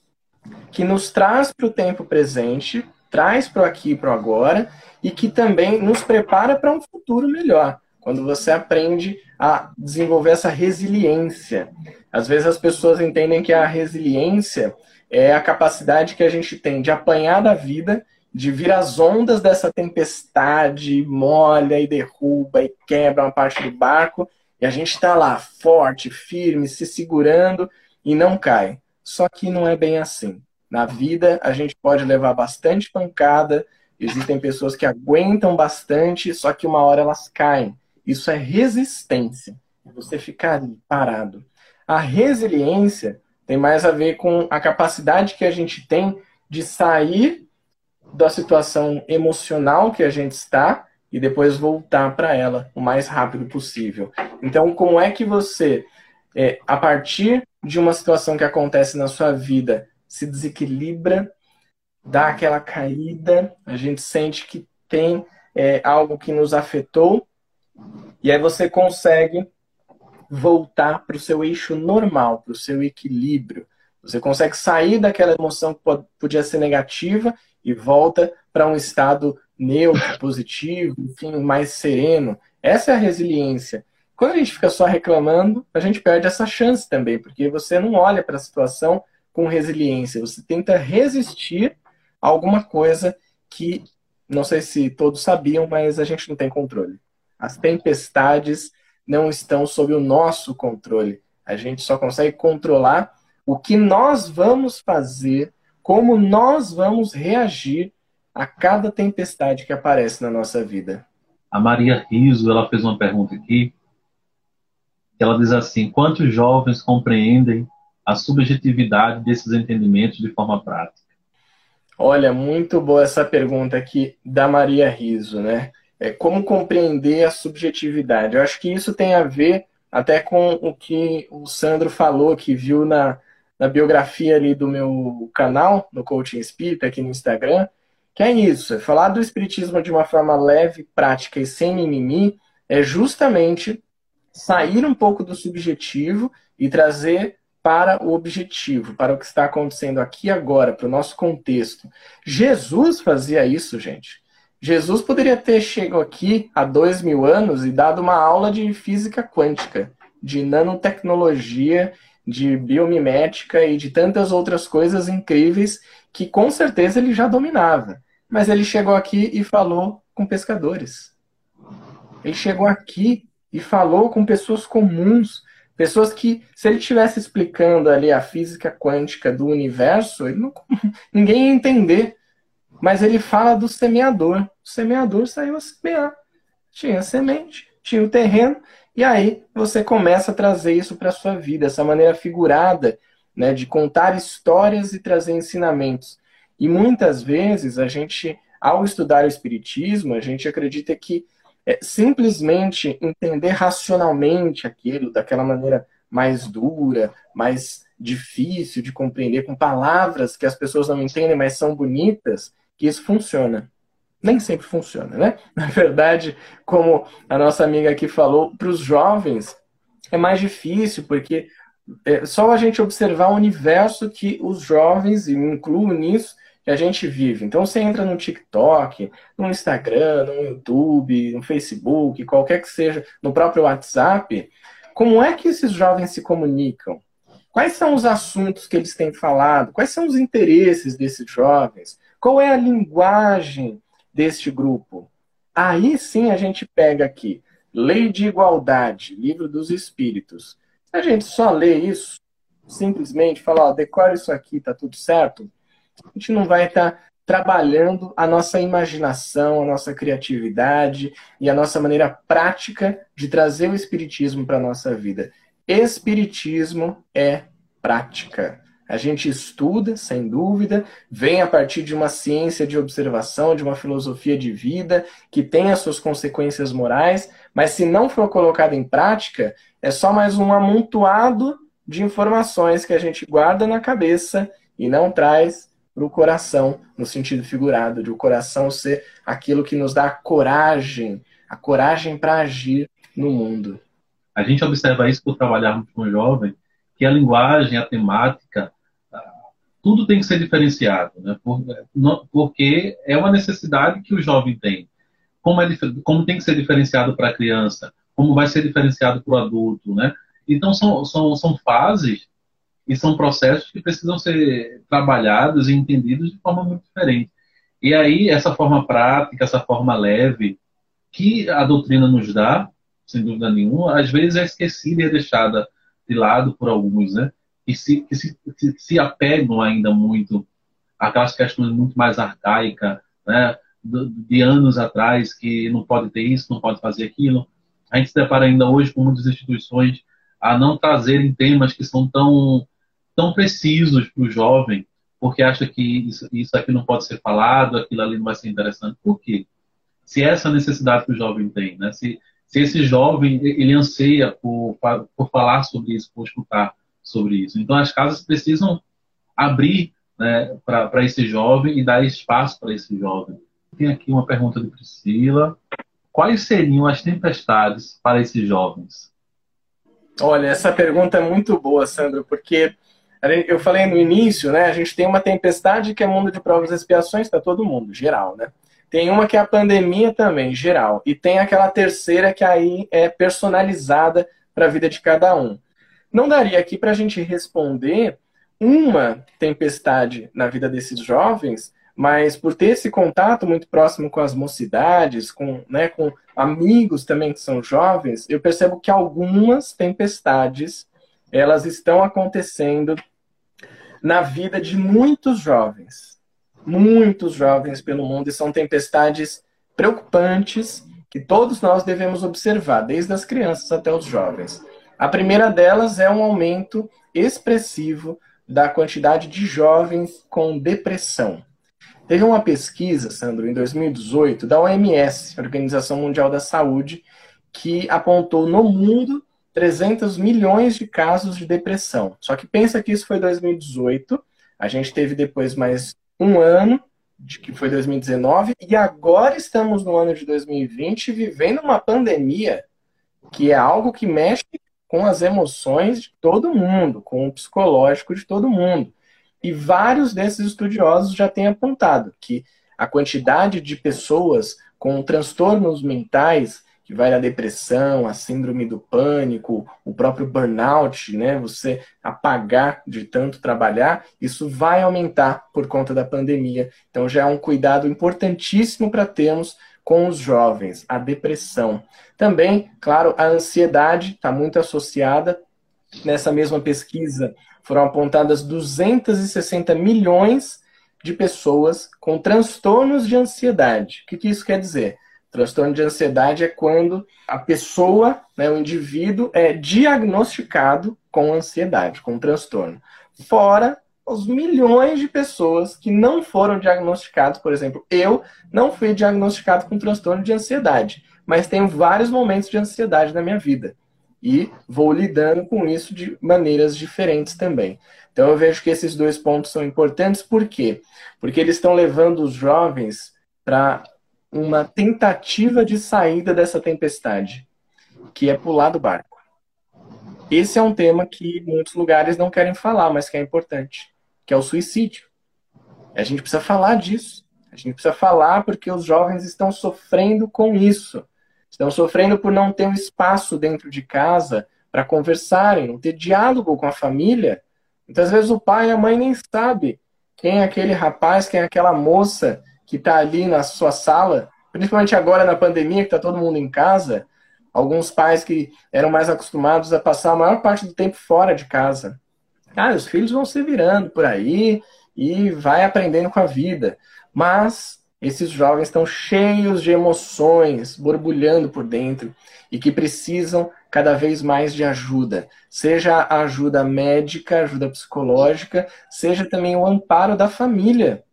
que nos traz para o tempo presente, traz para o aqui e para o agora, e que também nos prepara para um futuro melhor. Quando você aprende a desenvolver essa resiliência. Às vezes as pessoas entendem que a resiliência é a capacidade que a gente tem de apanhar da vida, de vir as ondas dessa tempestade, molha e derruba e quebra uma parte do barco e a gente está lá, forte, firme, se segurando e não cai. Só que não é bem assim. Na vida, a gente pode levar bastante pancada, existem pessoas que aguentam bastante, só que uma hora elas caem. Isso é resistência. Você ficar ali, parado. A resiliência tem mais a ver com a capacidade que a gente tem de sair da situação emocional que a gente está e depois voltar para ela o mais rápido possível. Então, como é que você, é, a partir de uma situação que acontece na sua vida, se desequilibra, dá aquela caída, a gente sente que tem é, algo que nos afetou, e aí você consegue voltar para o seu eixo normal, para o seu equilíbrio. Você consegue sair daquela emoção que podia ser negativa e volta para um estado neutro, positivo, enfim, mais sereno. Essa é a resiliência. Quando a gente fica só reclamando, a gente perde essa chance também, porque você não olha para a situação com resiliência, você tenta resistir a alguma coisa que, não sei se todos sabiam, mas a gente não tem controle. As tempestades não estão sob o nosso controle. A gente só consegue controlar o que nós vamos fazer, como nós vamos reagir a cada tempestade que aparece na nossa vida. A Maria Riso ela fez uma pergunta aqui ela diz assim: quantos jovens compreendem a subjetividade desses entendimentos de forma prática? Olha, muito boa essa pergunta aqui da Maria Riso, né? É, como compreender a subjetividade? Eu acho que isso tem a ver até com o que o Sandro falou, que viu na, na biografia ali do meu canal, no Coaching Espírita, aqui no Instagram, que é isso, é falar do Espiritismo de uma forma leve, prática e sem mimimi, é justamente sair um pouco do subjetivo e trazer para o objetivo, para o que está acontecendo aqui agora, para o nosso contexto. Jesus fazia isso, gente. Jesus poderia ter chegado aqui há dois mil anos e dado uma aula de física quântica, de nanotecnologia, de biomimética e de tantas outras coisas incríveis que com certeza ele já dominava. Mas ele chegou aqui e falou com pescadores. Ele chegou aqui e falou com pessoas comuns, pessoas que, se ele estivesse explicando ali a física quântica do universo, não, (laughs) ninguém ia entender. Mas ele fala do semeador. O semeador saiu a semear. Tinha semente, tinha o terreno, e aí você começa a trazer isso para a sua vida, essa maneira figurada né, de contar histórias e trazer ensinamentos. E muitas vezes a gente, ao estudar o Espiritismo, a gente acredita que é, simplesmente entender racionalmente aquilo, daquela maneira mais dura, mais difícil de compreender, com palavras que as pessoas não entendem, mas são bonitas, que isso funciona. Nem sempre funciona, né? (laughs) Na verdade, como a nossa amiga aqui falou, para os jovens é mais difícil, porque é só a gente observar o universo que os jovens, e me incluo nisso, que a gente vive. Então você entra no TikTok, no Instagram, no YouTube, no Facebook, qualquer que seja, no próprio WhatsApp, como é que esses jovens se comunicam? Quais são os assuntos que eles têm falado? Quais são os interesses desses jovens? Qual é a linguagem deste grupo? Aí sim a gente pega aqui, Lei de Igualdade, Livro dos Espíritos. A gente só lê isso, simplesmente falar, ó, decora isso aqui, tá tudo certo, a gente não vai estar tá trabalhando a nossa imaginação, a nossa criatividade e a nossa maneira prática de trazer o espiritismo para a nossa vida. Espiritismo é prática. A gente estuda, sem dúvida, vem a partir de uma ciência de observação, de uma filosofia de vida que tem as suas consequências morais, mas se não for colocado em prática, é só mais um amontoado de informações que a gente guarda na cabeça e não traz para o coração, no sentido figurado, de o coração ser aquilo que nos dá a coragem, a coragem para agir no mundo. A gente observa isso por trabalharmos com o jovem, que a linguagem, a temática, tudo tem que ser diferenciado, né? Porque é uma necessidade que o jovem tem. Como, é, como tem que ser diferenciado para a criança, como vai ser diferenciado para o adulto, né? Então são, são, são fases e são processos que precisam ser trabalhados e entendidos de forma muito diferente. E aí essa forma prática, essa forma leve que a doutrina nos dá, sem dúvida nenhuma, às vezes é esquecida e é deixada de lado por alguns, né? que se, que se, se apegam ainda muito àquelas questões muito mais arcaicas, né? de anos atrás, que não pode ter isso, não pode fazer aquilo. A gente se depara ainda hoje com muitas instituições a não trazerem temas que são tão, tão precisos para o jovem, porque acha que isso, isso aqui não pode ser falado, aquilo ali não vai ser interessante. Por quê? Se essa necessidade que o jovem tem, né? se, se esse jovem ele anseia por, por falar sobre isso, por escutar, sobre isso. Então, as casas precisam abrir né, para esse jovem e dar espaço para esse jovem. Tem aqui uma pergunta de Priscila. Quais seriam as tempestades para esses jovens? Olha, essa pergunta é muito boa, Sandro, porque eu falei no início, né? A gente tem uma tempestade que é mundo de provas e expiações para todo mundo, geral, né? Tem uma que é a pandemia também, geral. E tem aquela terceira que aí é personalizada para a vida de cada um. Não daria aqui para a gente responder uma tempestade na vida desses jovens, mas por ter esse contato muito próximo com as mocidades, com, né, com amigos também que são jovens, eu percebo que algumas tempestades elas estão acontecendo na vida de muitos jovens, muitos jovens pelo mundo e são tempestades preocupantes que todos nós devemos observar, desde as crianças até os jovens. A primeira delas é um aumento expressivo da quantidade de jovens com depressão. Teve uma pesquisa, Sandro, em 2018, da OMS, Organização Mundial da Saúde, que apontou no mundo 300 milhões de casos de depressão. Só que pensa que isso foi 2018, a gente teve depois mais um ano, de que foi 2019, e agora estamos no ano de 2020 vivendo uma pandemia que é algo que mexe com as emoções de todo mundo, com o psicológico de todo mundo. E vários desses estudiosos já têm apontado que a quantidade de pessoas com transtornos mentais, que vai da depressão, a síndrome do pânico, o próprio burnout, né, você apagar de tanto trabalhar, isso vai aumentar por conta da pandemia. Então já é um cuidado importantíssimo para termos com os jovens, a depressão. Também, claro, a ansiedade está muito associada. Nessa mesma pesquisa, foram apontadas 260 milhões de pessoas com transtornos de ansiedade. O que, que isso quer dizer? Transtorno de ansiedade é quando a pessoa, né, o indivíduo, é diagnosticado com ansiedade, com transtorno. Fora os milhões de pessoas que não foram diagnosticados, por exemplo, eu não fui diagnosticado com transtorno de ansiedade, mas tenho vários momentos de ansiedade na minha vida e vou lidando com isso de maneiras diferentes também. Então eu vejo que esses dois pontos são importantes, por quê? Porque eles estão levando os jovens para uma tentativa de saída dessa tempestade, que é pular do barco. Esse é um tema que muitos lugares não querem falar, mas que é importante que é o suicídio. A gente precisa falar disso. A gente precisa falar porque os jovens estão sofrendo com isso. Estão sofrendo por não ter um espaço dentro de casa para conversarem, não ter diálogo com a família. Muitas vezes o pai e a mãe nem sabe quem é aquele rapaz, quem é aquela moça que está ali na sua sala, principalmente agora na pandemia, que está todo mundo em casa. Alguns pais que eram mais acostumados a passar a maior parte do tempo fora de casa. Ah, os filhos vão se virando por aí e vai aprendendo com a vida. Mas esses jovens estão cheios de emoções, borbulhando por dentro e que precisam cada vez mais de ajuda. Seja a ajuda médica, ajuda psicológica, seja também o amparo da família,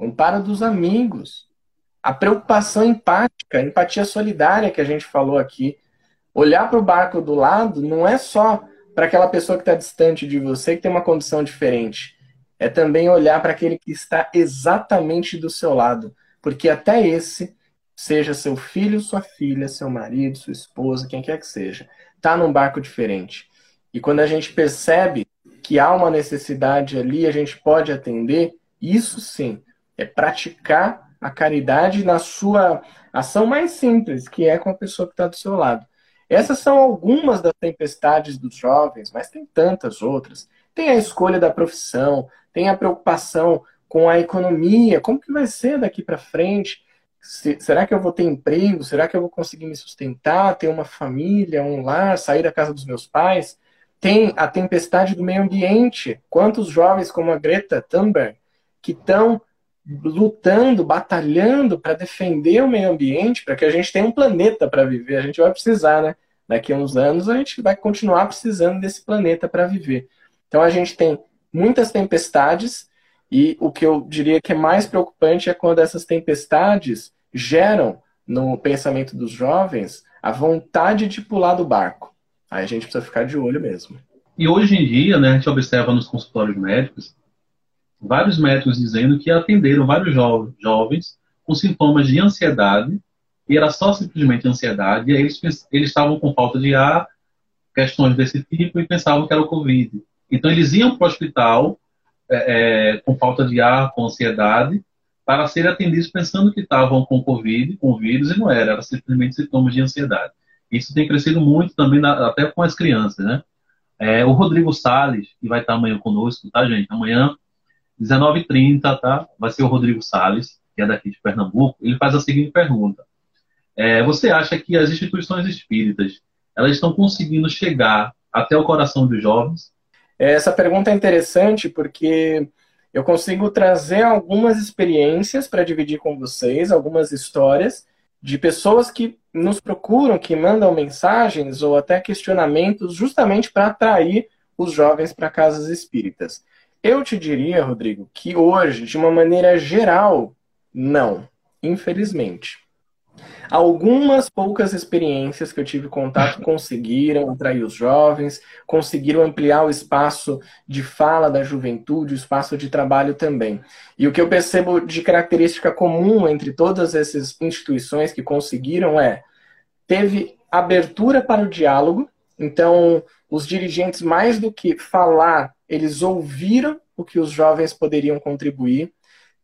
o amparo dos amigos, a preocupação empática, a empatia solidária que a gente falou aqui. Olhar para o barco do lado não é só para aquela pessoa que está distante de você, que tem uma condição diferente. É também olhar para aquele que está exatamente do seu lado. Porque até esse, seja seu filho, sua filha, seu marido, sua esposa, quem quer que seja, está num barco diferente. E quando a gente percebe que há uma necessidade ali, a gente pode atender, isso sim é praticar a caridade na sua ação mais simples, que é com a pessoa que está do seu lado. Essas são algumas das tempestades dos jovens, mas tem tantas outras. Tem a escolha da profissão, tem a preocupação com a economia, como que vai ser daqui para frente? será que eu vou ter emprego? Será que eu vou conseguir me sustentar, ter uma família, um lar, sair da casa dos meus pais? Tem a tempestade do meio ambiente. Quantos jovens como a Greta Thunberg que estão lutando, batalhando para defender o meio ambiente, para que a gente tenha um planeta para viver. A gente vai precisar, né? Daqui a uns anos a gente vai continuar precisando desse planeta para viver. Então a gente tem muitas tempestades e o que eu diria que é mais preocupante é quando essas tempestades geram no pensamento dos jovens a vontade de pular do barco. Aí a gente precisa ficar de olho mesmo. E hoje em dia, né, a gente observa nos consultórios médicos vários médicos dizendo que atenderam vários jo jovens com sintomas de ansiedade e era só simplesmente ansiedade e aí eles, eles estavam com falta de ar, questões desse tipo e pensavam que era o Covid. Então eles iam para o hospital é, é, com falta de ar, com ansiedade, para serem atendidos pensando que estavam com Covid, com vírus, e não era, era simplesmente sintomas de ansiedade. Isso tem crescido muito também, na, até com as crianças, né? É, o Rodrigo Salles, que vai estar amanhã conosco, tá, gente? Amanhã 19h30, tá? Vai ser o Rodrigo Sales, que é daqui de Pernambuco. Ele faz a seguinte pergunta. É, você acha que as instituições espíritas elas estão conseguindo chegar até o coração dos jovens? Essa pergunta é interessante porque eu consigo trazer algumas experiências para dividir com vocês, algumas histórias, de pessoas que nos procuram, que mandam mensagens ou até questionamentos justamente para atrair os jovens para casas espíritas. Eu te diria, Rodrigo, que hoje, de uma maneira geral, não, infelizmente. Algumas poucas experiências que eu tive contato (laughs) conseguiram atrair os jovens, conseguiram ampliar o espaço de fala da juventude, o espaço de trabalho também. E o que eu percebo de característica comum entre todas essas instituições que conseguiram é teve abertura para o diálogo, então os dirigentes mais do que falar, eles ouviram o que os jovens poderiam contribuir,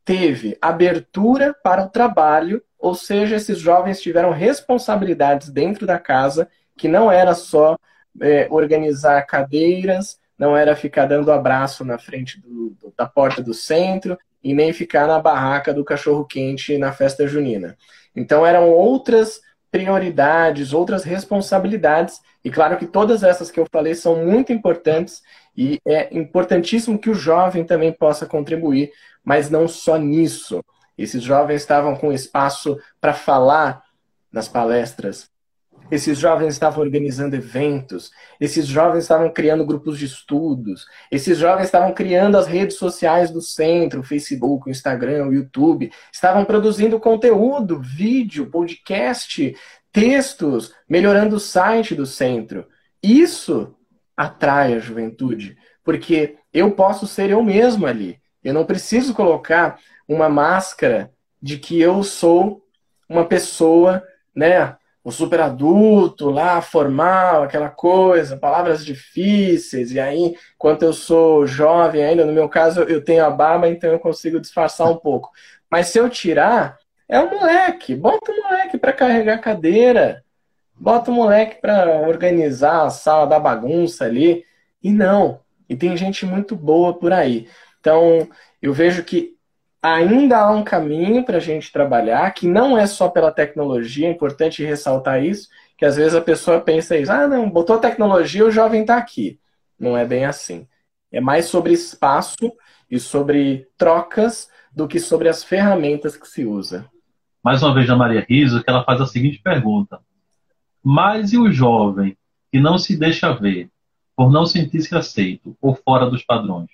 teve abertura para o trabalho ou seja, esses jovens tiveram responsabilidades dentro da casa, que não era só é, organizar cadeiras, não era ficar dando abraço na frente do, da porta do centro e nem ficar na barraca do cachorro-quente na festa junina. Então eram outras prioridades, outras responsabilidades, e claro que todas essas que eu falei são muito importantes e é importantíssimo que o jovem também possa contribuir, mas não só nisso. Esses jovens estavam com espaço para falar nas palestras. Esses jovens estavam organizando eventos. Esses jovens estavam criando grupos de estudos. Esses jovens estavam criando as redes sociais do centro, Facebook, Instagram, YouTube. Estavam produzindo conteúdo, vídeo, podcast, textos, melhorando o site do centro. Isso atrai a juventude, porque eu posso ser eu mesmo ali. Eu não preciso colocar uma máscara de que eu sou uma pessoa, né, o super adulto lá, formal, aquela coisa, palavras difíceis, e aí, quando eu sou jovem ainda, no meu caso, eu tenho a barba, então eu consigo disfarçar um pouco. Mas se eu tirar, é o moleque, bota o moleque para carregar cadeira, bota o moleque para organizar a sala da bagunça ali, e não, e tem gente muito boa por aí. Então, eu vejo que ainda há um caminho para a gente trabalhar, que não é só pela tecnologia, é importante ressaltar isso, que às vezes a pessoa pensa isso, ah, não, botou tecnologia, o jovem está aqui. Não é bem assim. É mais sobre espaço e sobre trocas do que sobre as ferramentas que se usa. Mais uma vez a Maria Riso, que ela faz a seguinte pergunta. Mas e o jovem que não se deixa ver, por não sentir-se aceito ou fora dos padrões?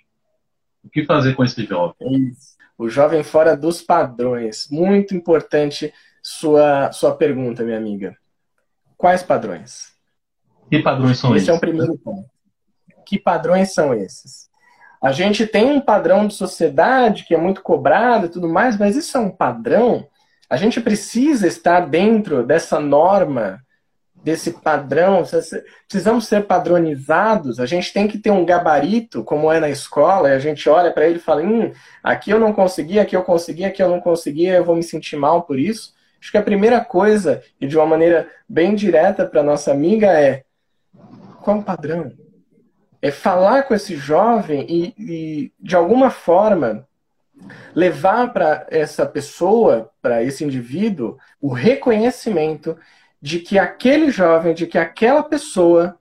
O que fazer com esse jovem? É isso. O jovem fora dos padrões. Muito importante sua, sua pergunta, minha amiga. Quais padrões? Que padrões são Esse esses? é o primeiro ponto. Que padrões são esses? A gente tem um padrão de sociedade que é muito cobrado e tudo mais, mas isso é um padrão? A gente precisa estar dentro dessa norma desse padrão, precisamos ser padronizados, a gente tem que ter um gabarito, como é na escola, e a gente olha para ele e fala, hum, aqui eu não consegui, aqui eu consegui, aqui eu não consegui, eu vou me sentir mal por isso. Acho que a primeira coisa, e de uma maneira bem direta para nossa amiga, é qual o padrão? É falar com esse jovem e, e de alguma forma, levar para essa pessoa, para esse indivíduo, o reconhecimento de que aquele jovem, de que aquela pessoa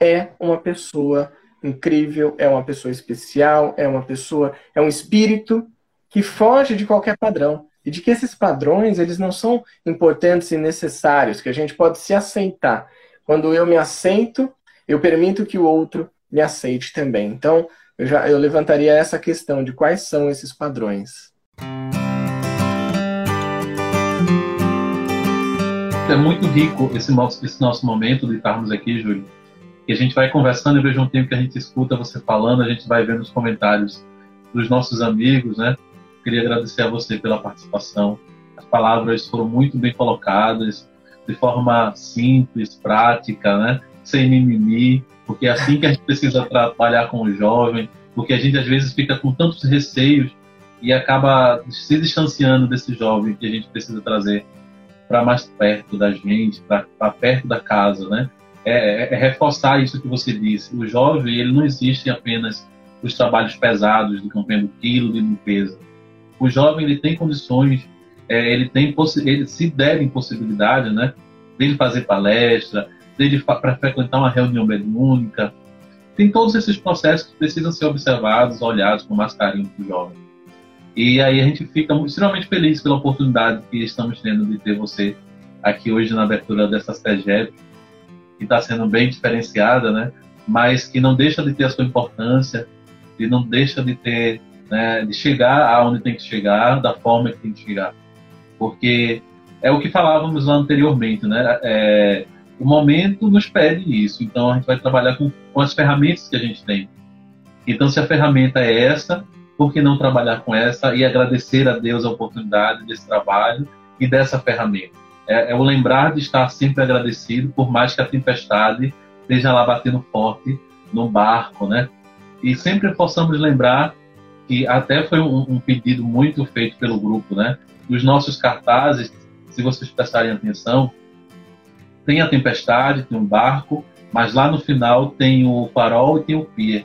é uma pessoa incrível, é uma pessoa especial, é uma pessoa, é um espírito que foge de qualquer padrão e de que esses padrões eles não são importantes e necessários, que a gente pode se aceitar. Quando eu me aceito, eu permito que o outro me aceite também. Então, eu já eu levantaria essa questão de quais são esses padrões. É muito rico esse nosso, esse nosso momento de estarmos aqui, Júlio. A gente vai conversando e vejo um tempo que a gente escuta você falando, a gente vai vendo os comentários dos nossos amigos, né? Queria agradecer a você pela participação. As palavras foram muito bem colocadas, de forma simples, prática, né? Sem mimimi, porque é assim que a gente precisa trabalhar com o jovem, porque a gente às vezes fica com tantos receios e acaba se distanciando desse jovem que a gente precisa trazer para mais perto da gente, para perto da casa, né? É, é, é, reforçar isso que você disse. O jovem, ele não existe apenas os trabalhos pesados de campanha do quilo de limpeza. O jovem, ele tem condições, é, ele tem ele se der possibilidade, né? Dele fazer palestra, dele para frequentar uma reunião mediúnica. Tem todos esses processos que precisam ser observados, olhados com mais carinho para o jovem. E aí a gente fica extremamente feliz pela oportunidade que estamos tendo de ter você aqui hoje na abertura dessa CEGEP, que está sendo bem diferenciada, né? mas que não deixa de ter a sua importância, e não deixa de ter, né, de chegar aonde tem que chegar, da forma que tem que chegar. Porque é o que falávamos lá anteriormente, né? É, o momento nos pede isso, então a gente vai trabalhar com, com as ferramentas que a gente tem. Então, se a ferramenta é essa, por que não trabalhar com essa e agradecer a Deus a oportunidade desse trabalho e dessa ferramenta? É, é o lembrar de estar sempre agradecido, por mais que a tempestade esteja lá batendo forte no barco, né? E sempre possamos lembrar que até foi um, um pedido muito feito pelo grupo, né? Os nossos cartazes, se vocês prestarem atenção, tem a tempestade, tem um barco, mas lá no final tem o farol e tem o pier,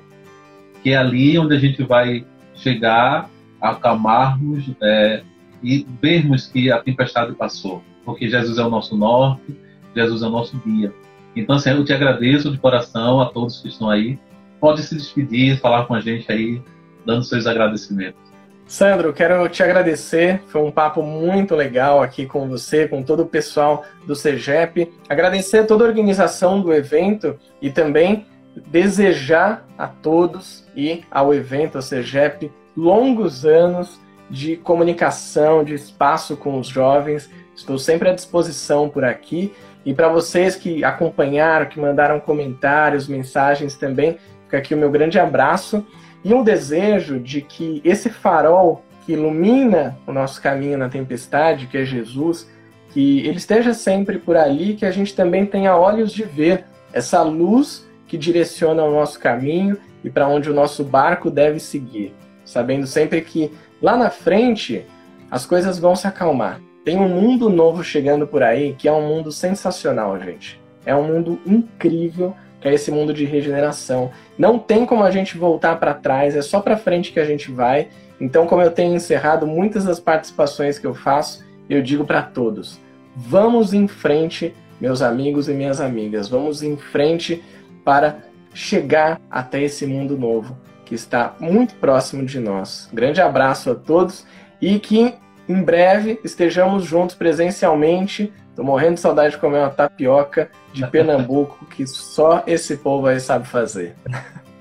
que é ali onde a gente vai chegar, acalmarmos é, e vermos que a tempestade passou, porque Jesus é o nosso norte, Jesus é o nosso guia. Então, assim, eu te agradeço de coração a todos que estão aí. Pode se despedir, falar com a gente aí, dando seus agradecimentos. Sandro, quero te agradecer. Foi um papo muito legal aqui com você, com todo o pessoal do CEGEP. Agradecer toda a organização do evento e também desejar a todos e ao evento, ao CEGEP, longos anos de comunicação, de espaço com os jovens. Estou sempre à disposição por aqui. E para vocês que acompanharam, que mandaram comentários, mensagens também, fica aqui o meu grande abraço e um desejo de que esse farol que ilumina o nosso caminho na tempestade, que é Jesus, que ele esteja sempre por ali, que a gente também tenha olhos de ver essa luz que direciona o nosso caminho e para onde o nosso barco deve seguir, sabendo sempre que lá na frente as coisas vão se acalmar. Tem um mundo novo chegando por aí que é um mundo sensacional, gente. É um mundo incrível que é esse mundo de regeneração. Não tem como a gente voltar para trás, é só para frente que a gente vai. Então, como eu tenho encerrado muitas das participações que eu faço, eu digo para todos: vamos em frente, meus amigos e minhas amigas, vamos em frente para chegar até esse mundo novo que está muito próximo de nós. Grande abraço a todos e que em breve estejamos juntos presencialmente Tô morrendo de saudade de comer uma tapioca de (laughs) Pernambuco que só esse povo aí sabe fazer.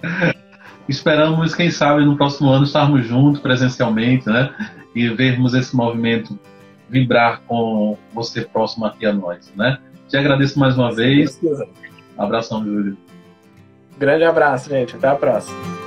(laughs) Esperamos, quem sabe, no próximo ano estarmos juntos presencialmente, né? E vermos esse movimento vibrar com você próximo aqui a nós, né? Te agradeço mais uma vez. Abração, Júlio. Grande abraço, gente. Até a próxima.